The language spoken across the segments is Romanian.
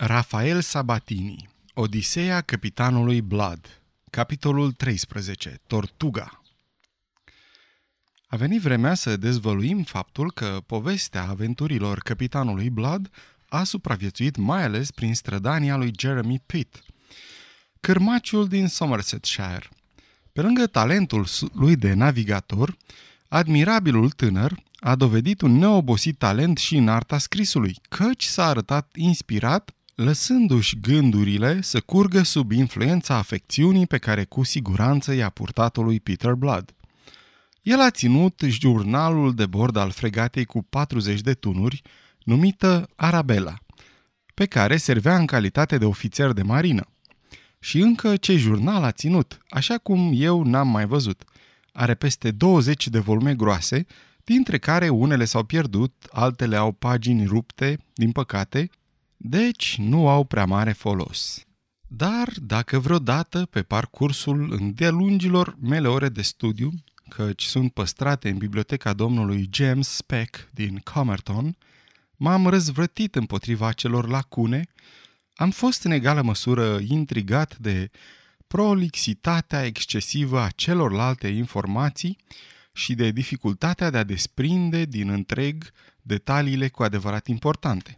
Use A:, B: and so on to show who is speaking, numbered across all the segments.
A: Rafael Sabatini Odiseea capitanului Blood Capitolul 13 Tortuga A venit vremea să dezvăluim faptul că povestea aventurilor capitanului Blood a supraviețuit mai ales prin strădania lui Jeremy Pitt, cârmaciul din Somersetshire. Pe lângă talentul lui de navigator, admirabilul tânăr a dovedit un neobosit talent și în arta scrisului, căci s-a arătat inspirat lăsându-și gândurile să curgă sub influența afecțiunii pe care cu siguranță i-a purtat-o lui Peter Blood. El a ținut jurnalul de bord al fregatei cu 40 de tunuri, numită Arabella, pe care servea în calitate de ofițer de marină. Și încă ce jurnal a ținut, așa cum eu n-am mai văzut. Are peste 20 de volume groase, dintre care unele s-au pierdut, altele au pagini rupte, din păcate, deci nu au prea mare folos. Dar dacă vreodată, pe parcursul îndelungilor mele ore de studiu, căci sunt păstrate în biblioteca domnului James Speck din Comerton, m-am răzvrătit împotriva celor lacune, am fost în egală măsură intrigat de prolixitatea excesivă a celorlalte informații și de dificultatea de a desprinde din întreg detaliile cu adevărat importante.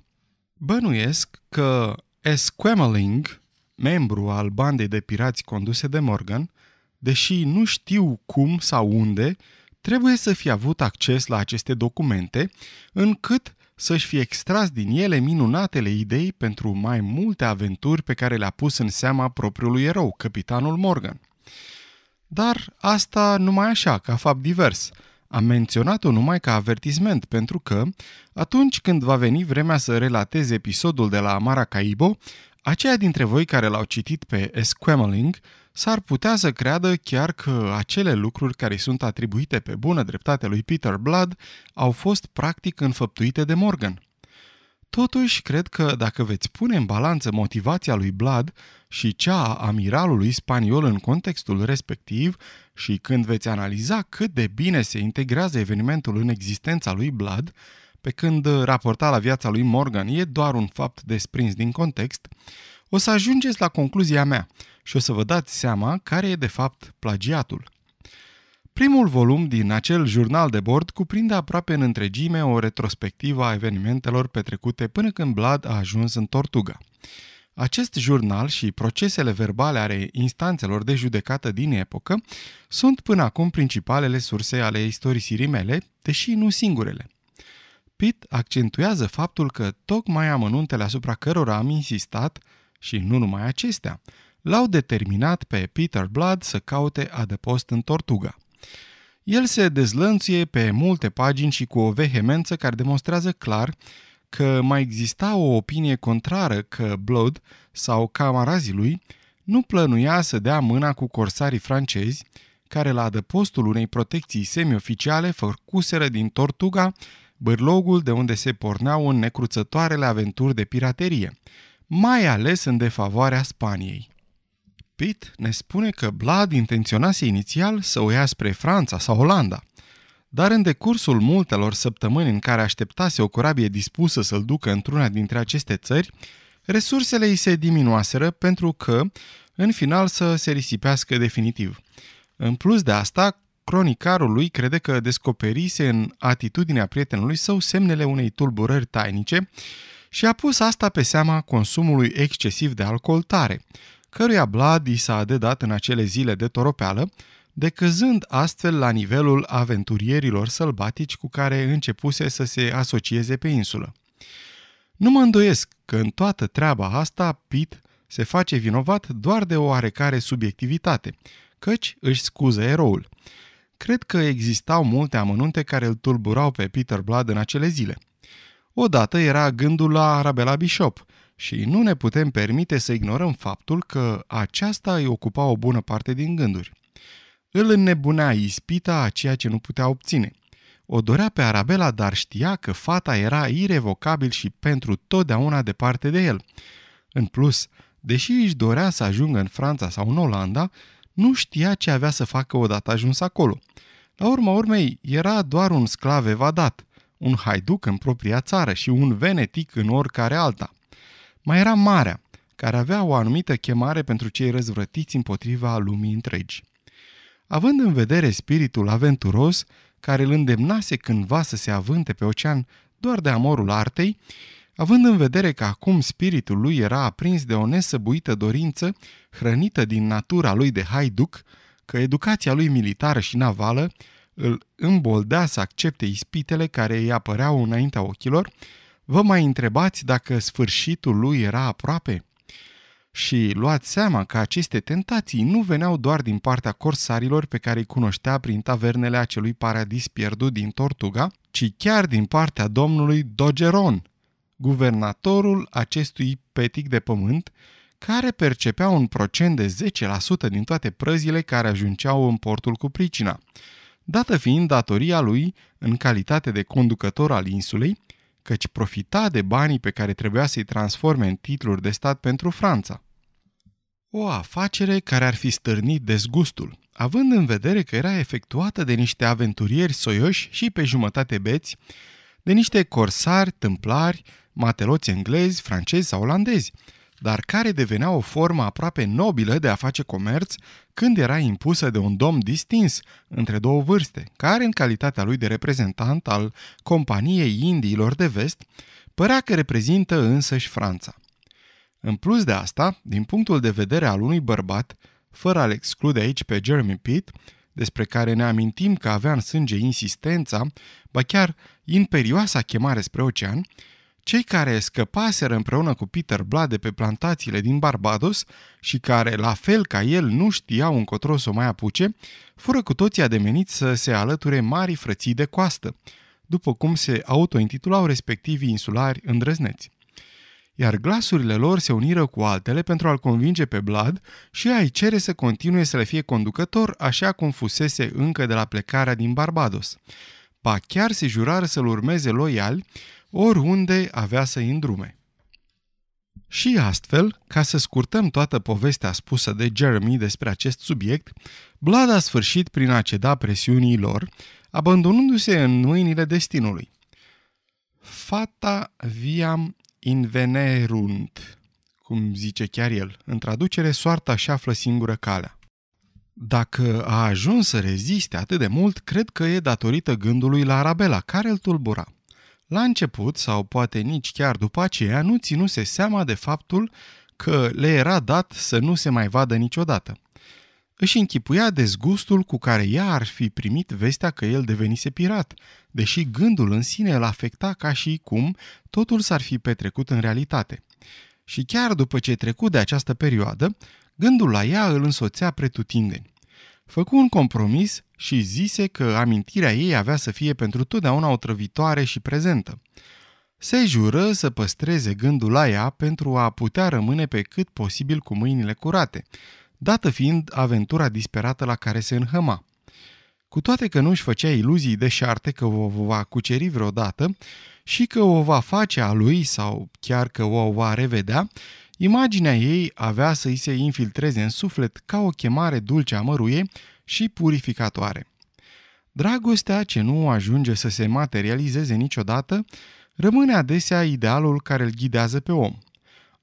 A: Bănuiesc că Esquemeling, membru al bandei de pirați conduse de Morgan, deși nu știu cum sau unde, trebuie să fie avut acces la aceste documente, încât să-și fie extras din ele minunatele idei pentru mai multe aventuri pe care le-a pus în seama propriului erou, capitanul Morgan. Dar asta numai așa, ca fapt divers – am menționat-o numai ca avertisment, pentru că, atunci când va veni vremea să relatez episodul de la Maracaibo, aceia dintre voi care l-au citit pe Esquemeling s-ar putea să creadă chiar că acele lucruri care sunt atribuite pe bună dreptate lui Peter Blood au fost practic înfăptuite de Morgan. Totuși, cred că dacă veți pune în balanță motivația lui Blood și cea a amiralului spaniol în contextul respectiv și când veți analiza cât de bine se integrează evenimentul în existența lui Blood, pe când raporta la viața lui Morgan e doar un fapt desprins din context, o să ajungeți la concluzia mea și o să vă dați seama care e de fapt plagiatul. Primul volum din acel jurnal de bord cuprinde aproape în întregime o retrospectivă a evenimentelor petrecute până când Blood a ajuns în Tortuga. Acest jurnal și procesele verbale ale instanțelor de judecată din epocă sunt până acum principalele surse ale istorisirii mele, deși nu singurele. Pitt accentuează faptul că tocmai amănuntele asupra cărora am insistat, și nu numai acestea, l-au determinat pe Peter Blood să caute adăpost în Tortuga. El se dezlănțuie pe multe pagini și cu o vehemență care demonstrează clar că mai exista o opinie contrară că Blood sau camarazii lui nu plănuia să dea mâna cu corsarii francezi, care la adăpostul unei protecții semioficiale făcuseră din Tortuga bârlogul de unde se porneau în necruțătoarele aventuri de piraterie, mai ales în defavoarea Spaniei. Pitt ne spune că Blood intenționase inițial să o ia spre Franța sau Olanda, dar în decursul multelor săptămâni în care așteptase o corabie dispusă să-l ducă într-una dintre aceste țări, resursele îi se diminuaseră pentru că, în final, să se risipească definitiv. În plus de asta, cronicarul lui crede că descoperise în atitudinea prietenului său semnele unei tulburări tainice și a pus asta pe seama consumului excesiv de alcool tare, căruia Blad i s-a dedat în acele zile de toropeală, decăzând astfel la nivelul aventurierilor sălbatici cu care începuse să se asocieze pe insulă. Nu mă îndoiesc că în toată treaba asta Pit se face vinovat doar de o oarecare subiectivitate, căci își scuză eroul. Cred că existau multe amănunte care îl tulburau pe Peter Blood în acele zile. Odată era gândul la Arabella Bishop și nu ne putem permite să ignorăm faptul că aceasta îi ocupa o bună parte din gânduri. Îl înnebunea ispita a ceea ce nu putea obține. O dorea pe Arabela, dar știa că fata era irevocabil și pentru totdeauna departe de el. În plus, deși își dorea să ajungă în Franța sau în Olanda, nu știa ce avea să facă odată ajuns acolo. La urma urmei, era doar un sclav evadat, un haiduc în propria țară și un venetic în oricare alta. Mai era marea, care avea o anumită chemare pentru cei răzvrătiți împotriva lumii întregi. Având în vedere spiritul aventuros, care îl îndemnase cândva să se avânte pe ocean doar de amorul artei, având în vedere că acum spiritul lui era aprins de o nesăbuită dorință, hrănită din natura lui de haiduc, că educația lui militară și navală îl îmboldea să accepte ispitele care îi apăreau înaintea ochilor, vă mai întrebați dacă sfârșitul lui era aproape? Și luați seama că aceste tentații nu veneau doar din partea corsarilor pe care îi cunoștea prin tavernele acelui paradis pierdut din Tortuga, ci chiar din partea domnului Dogeron, guvernatorul acestui petic de pământ, care percepea un procent de 10% din toate prăzile care ajungeau în portul cu pricina, dată fiind datoria lui în calitate de conducător al insulei, căci profita de banii pe care trebuia să-i transforme în titluri de stat pentru Franța. O afacere care ar fi stârnit dezgustul, având în vedere că era efectuată de niște aventurieri soioși și pe jumătate beți, de niște corsari, tâmplari, mateloți englezi, francezi sau olandezi, dar care devenea o formă aproape nobilă de a face comerț când era impusă de un domn distins între două vârste, care, în calitatea lui de reprezentant al Companiei Indiilor de Vest, părea că reprezintă însăși Franța. În plus de asta, din punctul de vedere al unui bărbat, fără a-l exclude aici pe Jeremy Pitt, despre care ne amintim că avea în sânge insistența, ba chiar imperioasa chemare spre ocean, cei care scăpaseră împreună cu Peter Blood de pe plantațiile din Barbados și care, la fel ca el, nu știau încotro să o mai apuce, fură cu toții ademeniți să se alăture mari frății de coastă, după cum se autointitulau respectivii insulari îndrăzneți. Iar glasurile lor se uniră cu altele pentru a-l convinge pe Blood și a-i cere să continue să le fie conducător așa cum fusese încă de la plecarea din Barbados. Pa chiar se jurară să-l urmeze loiali, oriunde avea să-i îndrume. Și astfel, ca să scurtăm toată povestea spusă de Jeremy despre acest subiect, Blad a sfârșit prin a ceda presiunii lor, abandonându-se în mâinile destinului. Fata viam invenerunt, cum zice chiar el. În traducere, soarta și află singură calea. Dacă a ajuns să reziste atât de mult, cred că e datorită gândului la Arabela, care îl tulbura. La început, sau poate nici chiar după aceea, nu ținuse seama de faptul că le era dat să nu se mai vadă niciodată. Își închipuia dezgustul cu care ea ar fi primit vestea că el devenise pirat, deși gândul în sine îl afecta ca și cum totul s-ar fi petrecut în realitate. Și chiar după ce trecut de această perioadă, gândul la ea îl însoțea pretutindeni. Făcu un compromis și zise că amintirea ei avea să fie pentru totdeauna otrăvitoare și prezentă. Se jură să păstreze gândul la ea pentru a putea rămâne pe cât posibil cu mâinile curate, dată fiind aventura disperată la care se înhăma. Cu toate că nu își făcea iluzii deșarte că o va cuceri vreodată și că o va face a lui sau chiar că o va revedea, imaginea ei avea să îi se infiltreze în suflet ca o chemare dulce amăruie și purificatoare. Dragostea ce nu ajunge să se materializeze niciodată, rămâne adesea idealul care îl ghidează pe om.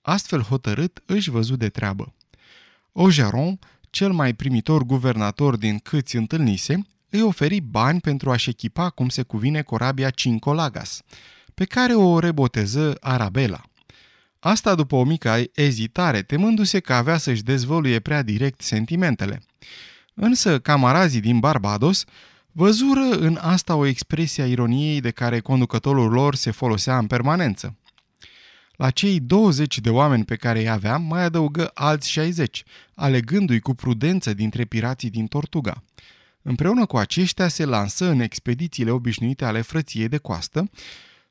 A: Astfel hotărât își văzut de treabă. Ogeron, cel mai primitor guvernator din câți întâlnise, îi oferi bani pentru a-și echipa cum se cuvine corabia Cinco Lagas, pe care o reboteză Arabela. Asta după o mică ezitare, temându-se că avea să-și dezvăluie prea direct sentimentele. Însă camarazii din Barbados văzură în asta o expresie a ironiei de care conducătorul lor se folosea în permanență. La cei 20 de oameni pe care îi avea, mai adăugă alți 60, alegându-i cu prudență dintre pirații din Tortuga. Împreună cu aceștia se lansă în expedițiile obișnuite ale frăției de coastă,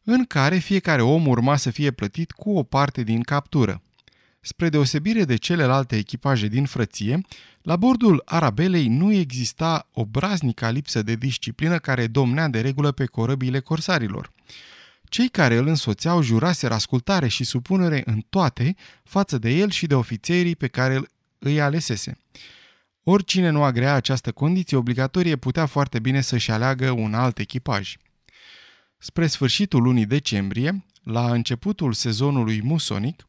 A: în care fiecare om urma să fie plătit cu o parte din captură. Spre deosebire de celelalte echipaje din frăție, la bordul Arabelei nu exista o braznică lipsă de disciplină care domnea de regulă pe corăbiile corsarilor. Cei care îl însoțeau juraseră ascultare și supunere în toate față de el și de ofițerii pe care îi alesese. Oricine nu agrea această condiție obligatorie putea foarte bine să-și aleagă un alt echipaj. Spre sfârșitul lunii decembrie, la începutul sezonului musonic,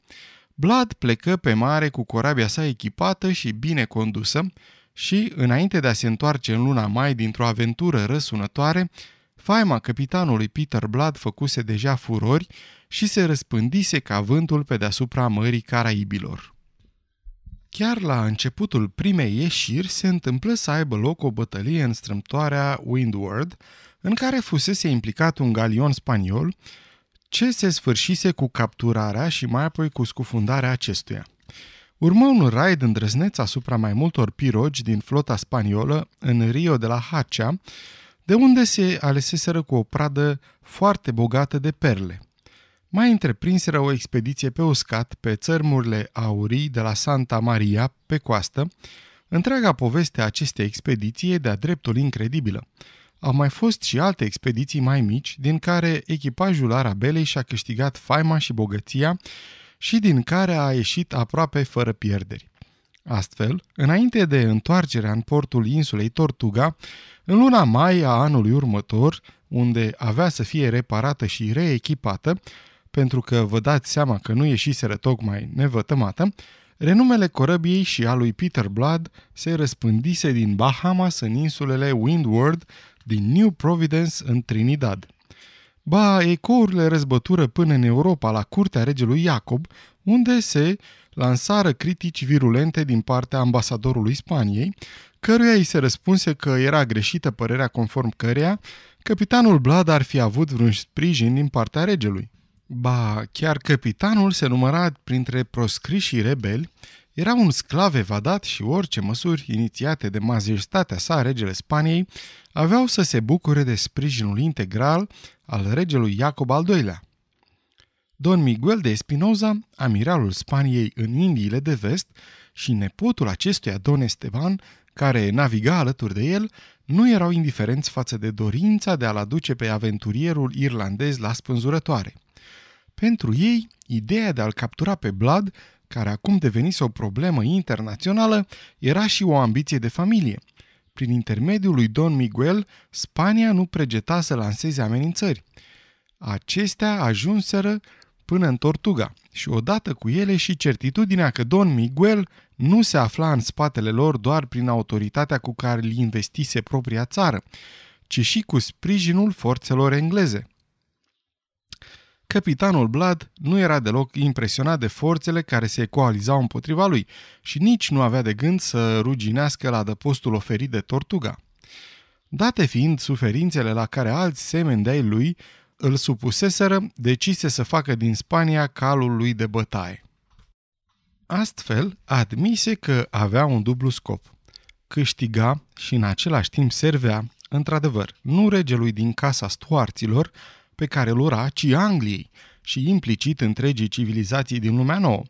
A: Blood plecă pe mare cu corabia sa echipată și bine condusă și, înainte de a se întoarce în luna mai dintr-o aventură răsunătoare, faima capitanului Peter Blood făcuse deja furori și se răspândise ca vântul pe deasupra mării Caraibilor. Chiar la începutul primei ieșiri se întâmplă să aibă loc o bătălie în strâmtoarea Windward, în care fusese implicat un galion spaniol, ce se sfârșise cu capturarea și mai apoi cu scufundarea acestuia. Urmă un raid îndrăzneț asupra mai multor pirogi din flota spaniolă în Rio de la Hacea, de unde se aleseseră cu o pradă foarte bogată de perle. Mai întreprinseră o expediție pe uscat pe țărmurile aurii de la Santa Maria, pe coastă. Întreaga poveste a acestei expediții e de-a dreptul incredibilă. Au mai fost și alte expediții mai mici, din care echipajul Arabelei și-a câștigat faima și bogăția și din care a ieșit aproape fără pierderi. Astfel, înainte de întoarcerea în portul insulei Tortuga, în luna mai a anului următor, unde avea să fie reparată și reechipată, pentru că vă dați seama că nu ieșiseră tocmai nevătămată, renumele corăbiei și a lui Peter Blood se răspândise din Bahamas în insulele Windward, din New Providence în Trinidad. Ba, ecourile răzbătură până în Europa la curtea regelui Iacob, unde se lansară critici virulente din partea ambasadorului Spaniei, căruia îi se răspunse că era greșită părerea conform căreia capitanul Blad ar fi avut vreun sprijin din partea regelui. Ba, chiar capitanul se număra printre proscrișii rebeli, era un sclav evadat și orice măsuri inițiate de majestatea sa, regele Spaniei, aveau să se bucure de sprijinul integral al regelui Iacob al II-lea. Don Miguel de Espinoza, amiralul Spaniei în Indiile de Vest și nepotul acestuia Don Esteban, care naviga alături de el, nu erau indiferenți față de dorința de a-l aduce pe aventurierul irlandez la spânzurătoare. Pentru ei, ideea de a-l captura pe Blood, care acum devenise o problemă internațională, era și o ambiție de familie. Prin intermediul lui Don Miguel, Spania nu pregeta să lanseze amenințări. Acestea ajunseră până în Tortuga și odată cu ele și certitudinea că Don Miguel nu se afla în spatele lor doar prin autoritatea cu care îl investise propria țară, ci și cu sprijinul forțelor engleze. Capitanul Blood nu era deloc impresionat de forțele care se coalizau împotriva lui și nici nu avea de gând să ruginească la adăpostul oferit de Tortuga. Date fiind suferințele la care alți semeni de lui îl supuseseră, decise să facă din Spania calul lui de bătaie. Astfel, admise că avea un dublu scop. Câștiga și în același timp servea, într-adevăr, nu regelui din casa stuarților, pe care îl ura, ci Angliei și implicit întregii civilizații din lumea nouă,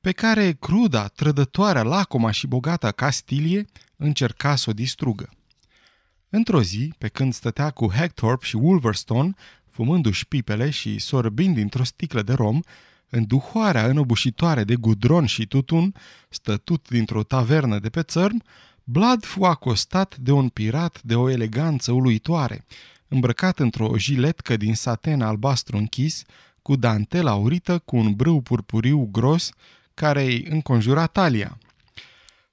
A: pe care cruda, trădătoarea, lacoma și bogata Castilie încerca să o distrugă. Într-o zi, pe când stătea cu Hector și Wolverstone, fumându-și pipele și sorbind dintr-o sticlă de rom, în duhoarea înăbușitoare de gudron și tutun, stătut dintr-o tavernă de pe țărm, Blood fu acostat de un pirat de o eleganță uluitoare, îmbrăcat într-o jiletcă din saten albastru închis, cu dantela aurită cu un brâu purpuriu gros care îi înconjura talia.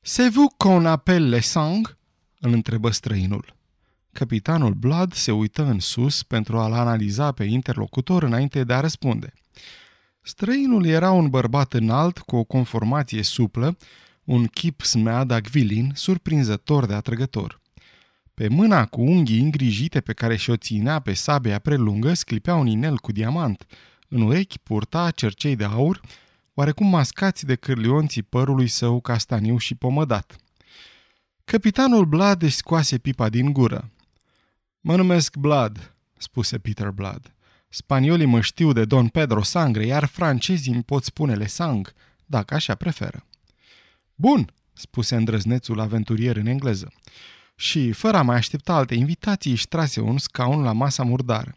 A: Se vous qu'on appelle le sang?" îl întrebă străinul. Capitanul Blood se uită în sus pentru a-l analiza pe interlocutor înainte de a răspunde. Străinul era un bărbat înalt cu o conformație suplă, un chip smead acvilin, surprinzător de atrăgător. Pe mâna cu unghii îngrijite pe care și-o ținea pe sabia prelungă sclipea un inel cu diamant. În urechi purta cercei de aur, oarecum mascați de cârlionții părului său castaniu și pomădat. Capitanul Blood își scoase pipa din gură. Mă numesc Blood, spuse Peter Blood. Spaniolii mă știu de Don Pedro Sangre, iar francezii îmi pot spune Le Sang, dacă așa preferă. Bun, spuse îndrăznețul aventurier în engleză și, fără a mai aștepta alte invitații, își trase un scaun la masa murdară.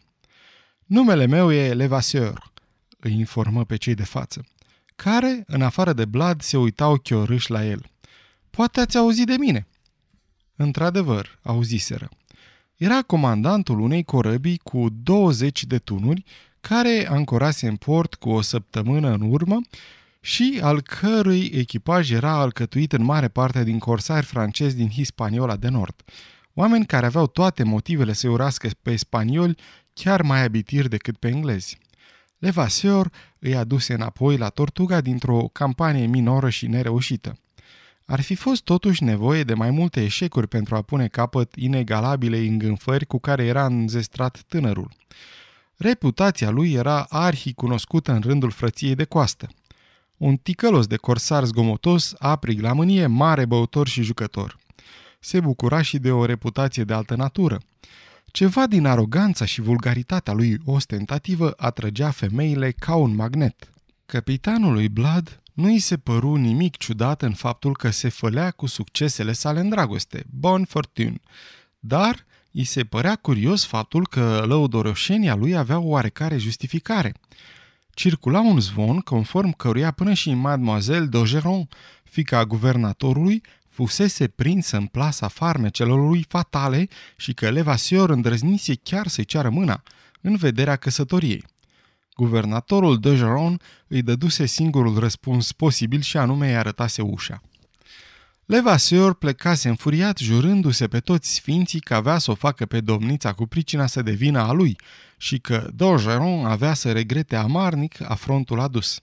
A: Numele meu e Levasseur, îi informă pe cei de față, care, în afară de Blad, se uitau chiorâși la el. Poate ați auzit de mine. Într-adevăr, auziseră. Era comandantul unei corăbii cu 20 de tunuri care ancorase în port cu o săptămână în urmă și al cărui echipaj era alcătuit în mare parte din corsari francezi din Hispaniola de Nord. Oameni care aveau toate motivele să urască pe spanioli chiar mai abitiri decât pe englezi. Levasseur îi aduse înapoi la Tortuga dintr-o campanie minoră și nereușită. Ar fi fost totuși nevoie de mai multe eșecuri pentru a pune capăt inegalabile îngânfări cu care era înzestrat tânărul. Reputația lui era arhi cunoscută în rândul frăției de coastă. Un ticălos de corsar zgomotos, aprig la mânie, mare băutor și jucător. Se bucura și de o reputație de altă natură. Ceva din aroganța și vulgaritatea lui ostentativă atrăgea femeile ca un magnet. Capitanului Blood nu îi se păru nimic ciudat în faptul că se fălea cu succesele sale în dragoste, bon fortune, dar îi se părea curios faptul că lăudoroșenia lui avea o oarecare justificare. Circula un zvon conform căruia până și Mademoiselle d'Ogeron, fica guvernatorului, fusese prinsă în plasa farmecelor lui fatale și că Levasseur îndrăznise chiar să-i ceară mâna, în vederea căsătoriei. Guvernatorul de Geron îi dăduse singurul răspuns posibil și anume îi arătase ușa. Levasseur plecase înfuriat, jurându-se pe toți sfinții că avea să o facă pe domnița cu pricina să devină a lui și că Dogeron avea să regrete amarnic afrontul adus.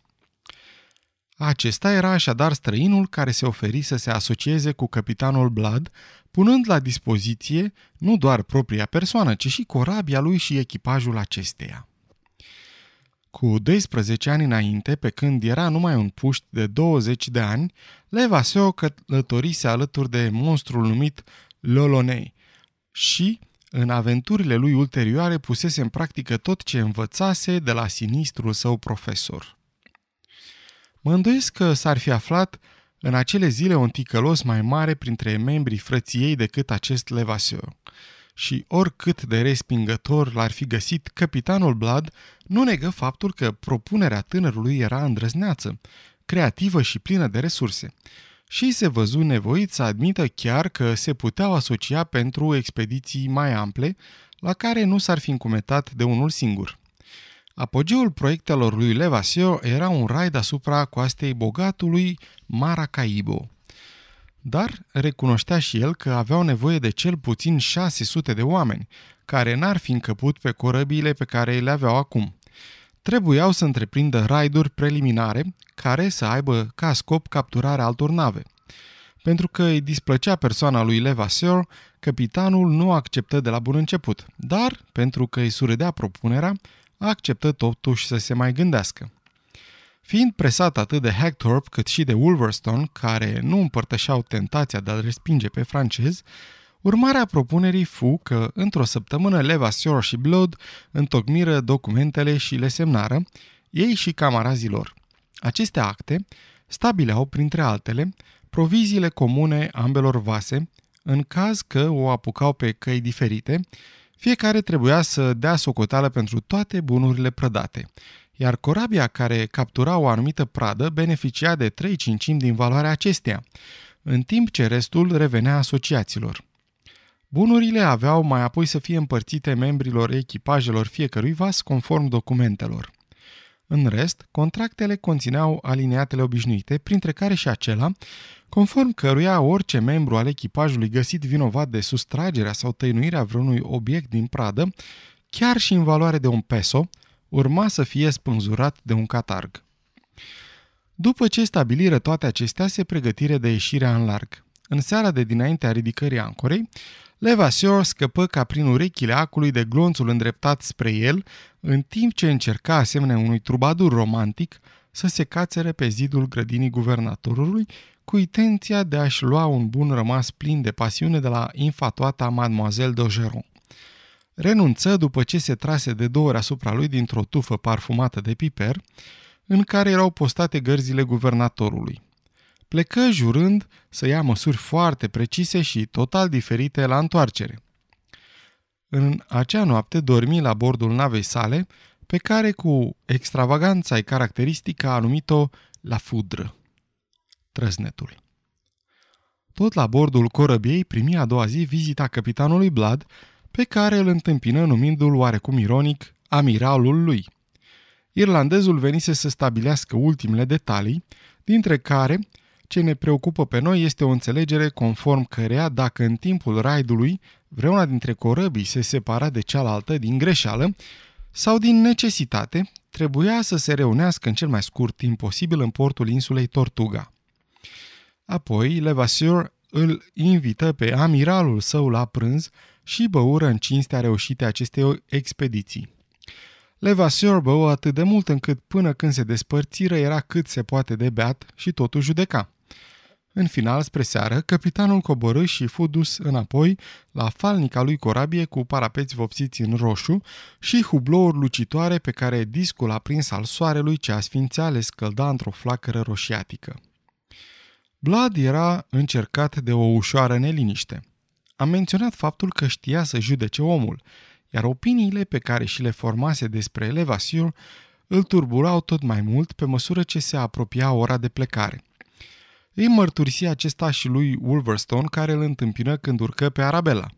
A: Acesta era așadar străinul care se oferi să se asocieze cu capitanul Blood, punând la dispoziție nu doar propria persoană, ci și corabia lui și echipajul acesteia. Cu 12 ani înainte, pe când era numai un puști de 20 de ani, Levaseo călătorise alături de monstrul numit Lolonei și, în aventurile lui ulterioare, pusese în practică tot ce învățase de la sinistrul său profesor. Mă îndoiesc că s-ar fi aflat în acele zile un ticălos mai mare printre membrii frăției decât acest Levasseur. Și oricât de respingător l-ar fi găsit, capitanul Blood nu negă faptul că propunerea tânărului era îndrăzneață, creativă și plină de resurse. Și se văzu nevoit să admită chiar că se puteau asocia pentru expediții mai ample, la care nu s-ar fi încumetat de unul singur. Apogeul proiectelor lui Levasio era un raid asupra coastei bogatului Maracaibo. Dar recunoștea și el că aveau nevoie de cel puțin 600 de oameni, care n-ar fi încăput pe corăbiile pe care le aveau acum. Trebuiau să întreprindă raiduri preliminare care să aibă ca scop capturarea altor nave. Pentru că îi displăcea persoana lui Levasseur, capitanul nu acceptă de la bun început, dar, pentru că îi surâdea propunerea, acceptă totuși să se mai gândească. Fiind presat atât de Hagthorpe cât și de Wolverstone, care nu împărtășeau tentația de a-l respinge pe francez, urmarea propunerii fu că, într-o săptămână, Levasseur și Blood întocmiră documentele și le semnară, ei și camarazii lor. Aceste acte stabileau, printre altele, proviziile comune ambelor vase, în caz că o apucau pe căi diferite, fiecare trebuia să dea socoteală pentru toate bunurile prădate, iar corabia care captura o anumită pradă beneficia de 3 cincimi din valoarea acesteia, în timp ce restul revenea asociaților. Bunurile aveau mai apoi să fie împărțite membrilor echipajelor fiecărui vas conform documentelor. În rest, contractele conțineau alineatele obișnuite, printre care și acela, conform căruia orice membru al echipajului găsit vinovat de sustragerea sau tăinuirea vreunui obiect din pradă, chiar și în valoare de un peso, urma să fie spânzurat de un catarg. După ce stabiliră toate acestea, se pregătire de ieșirea în larg. În seara de dinaintea ridicării ancorei, Levasseur scăpă ca prin urechile acului de glonțul îndreptat spre el, în timp ce încerca, asemenea unui trubadur romantic, să se cațere pe zidul grădinii guvernatorului, cu intenția de a-și lua un bun rămas plin de pasiune de la infatuata Mademoiselle d'Ogeron. Renunță după ce se trase de două ori asupra lui dintr-o tufă parfumată de piper, în care erau postate gărzile guvernatorului plecă jurând să ia măsuri foarte precise și total diferite la întoarcere. În acea noapte dormi la bordul navei sale, pe care cu extravaganța caracteristică a numit-o la fudră. Trăznetul. Tot la bordul corăbiei primi a doua zi vizita capitanului Blood, pe care îl întâmpină numindu-l oarecum ironic amiralul lui – Irlandezul venise să stabilească ultimele detalii, dintre care ce ne preocupă pe noi este o înțelegere conform cărea dacă în timpul raidului vreuna dintre corăbii se separa de cealaltă din greșeală sau din necesitate, trebuia să se reunească în cel mai scurt timp posibil în portul insulei Tortuga. Apoi, Levasseur îl invită pe amiralul său la prânz și băură în cinstea reușite acestei expediții. Levasseur bău atât de mult încât până când se despărțiră era cât se poate de beat și totul judeca. În final, spre seară, capitanul coborâ și fu dus înapoi la falnica lui corabie cu parapeți vopsiți în roșu și hublouri lucitoare pe care discul aprins al soarelui ce asfințea le scălda într-o flacără roșiatică. Blood era încercat de o ușoară neliniște. Am menționat faptul că știa să judece omul, iar opiniile pe care și le formase despre Levasseur îl turburau tot mai mult pe măsură ce se apropia ora de plecare. Îi mărturisi acesta și lui Wolverstone care îl întâmpină când urcă pe Arabella.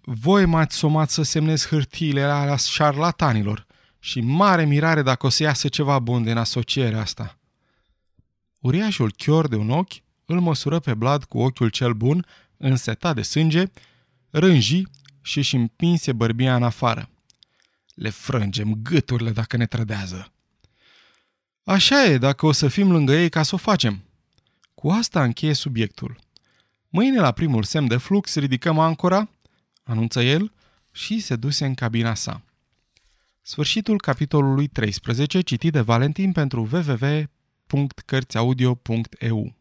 A: Voi m-ați somat să semnez hârtiile alea șarlatanilor și mare mirare dacă o să iasă ceva bun din asocierea asta. Uriașul chior de un ochi îl măsură pe Blad cu ochiul cel bun, însetat de sânge, rânji și își împinse bărbia în afară. Le frângem gâturile dacă ne trădează. Așa e, dacă o să fim lângă ei ca să o facem. Cu asta încheie subiectul. Mâine la primul semn de flux ridicăm ancora, anunță el, și se duse în cabina sa. Sfârșitul capitolului 13, citit de Valentin pentru www.cărțiaudio.eu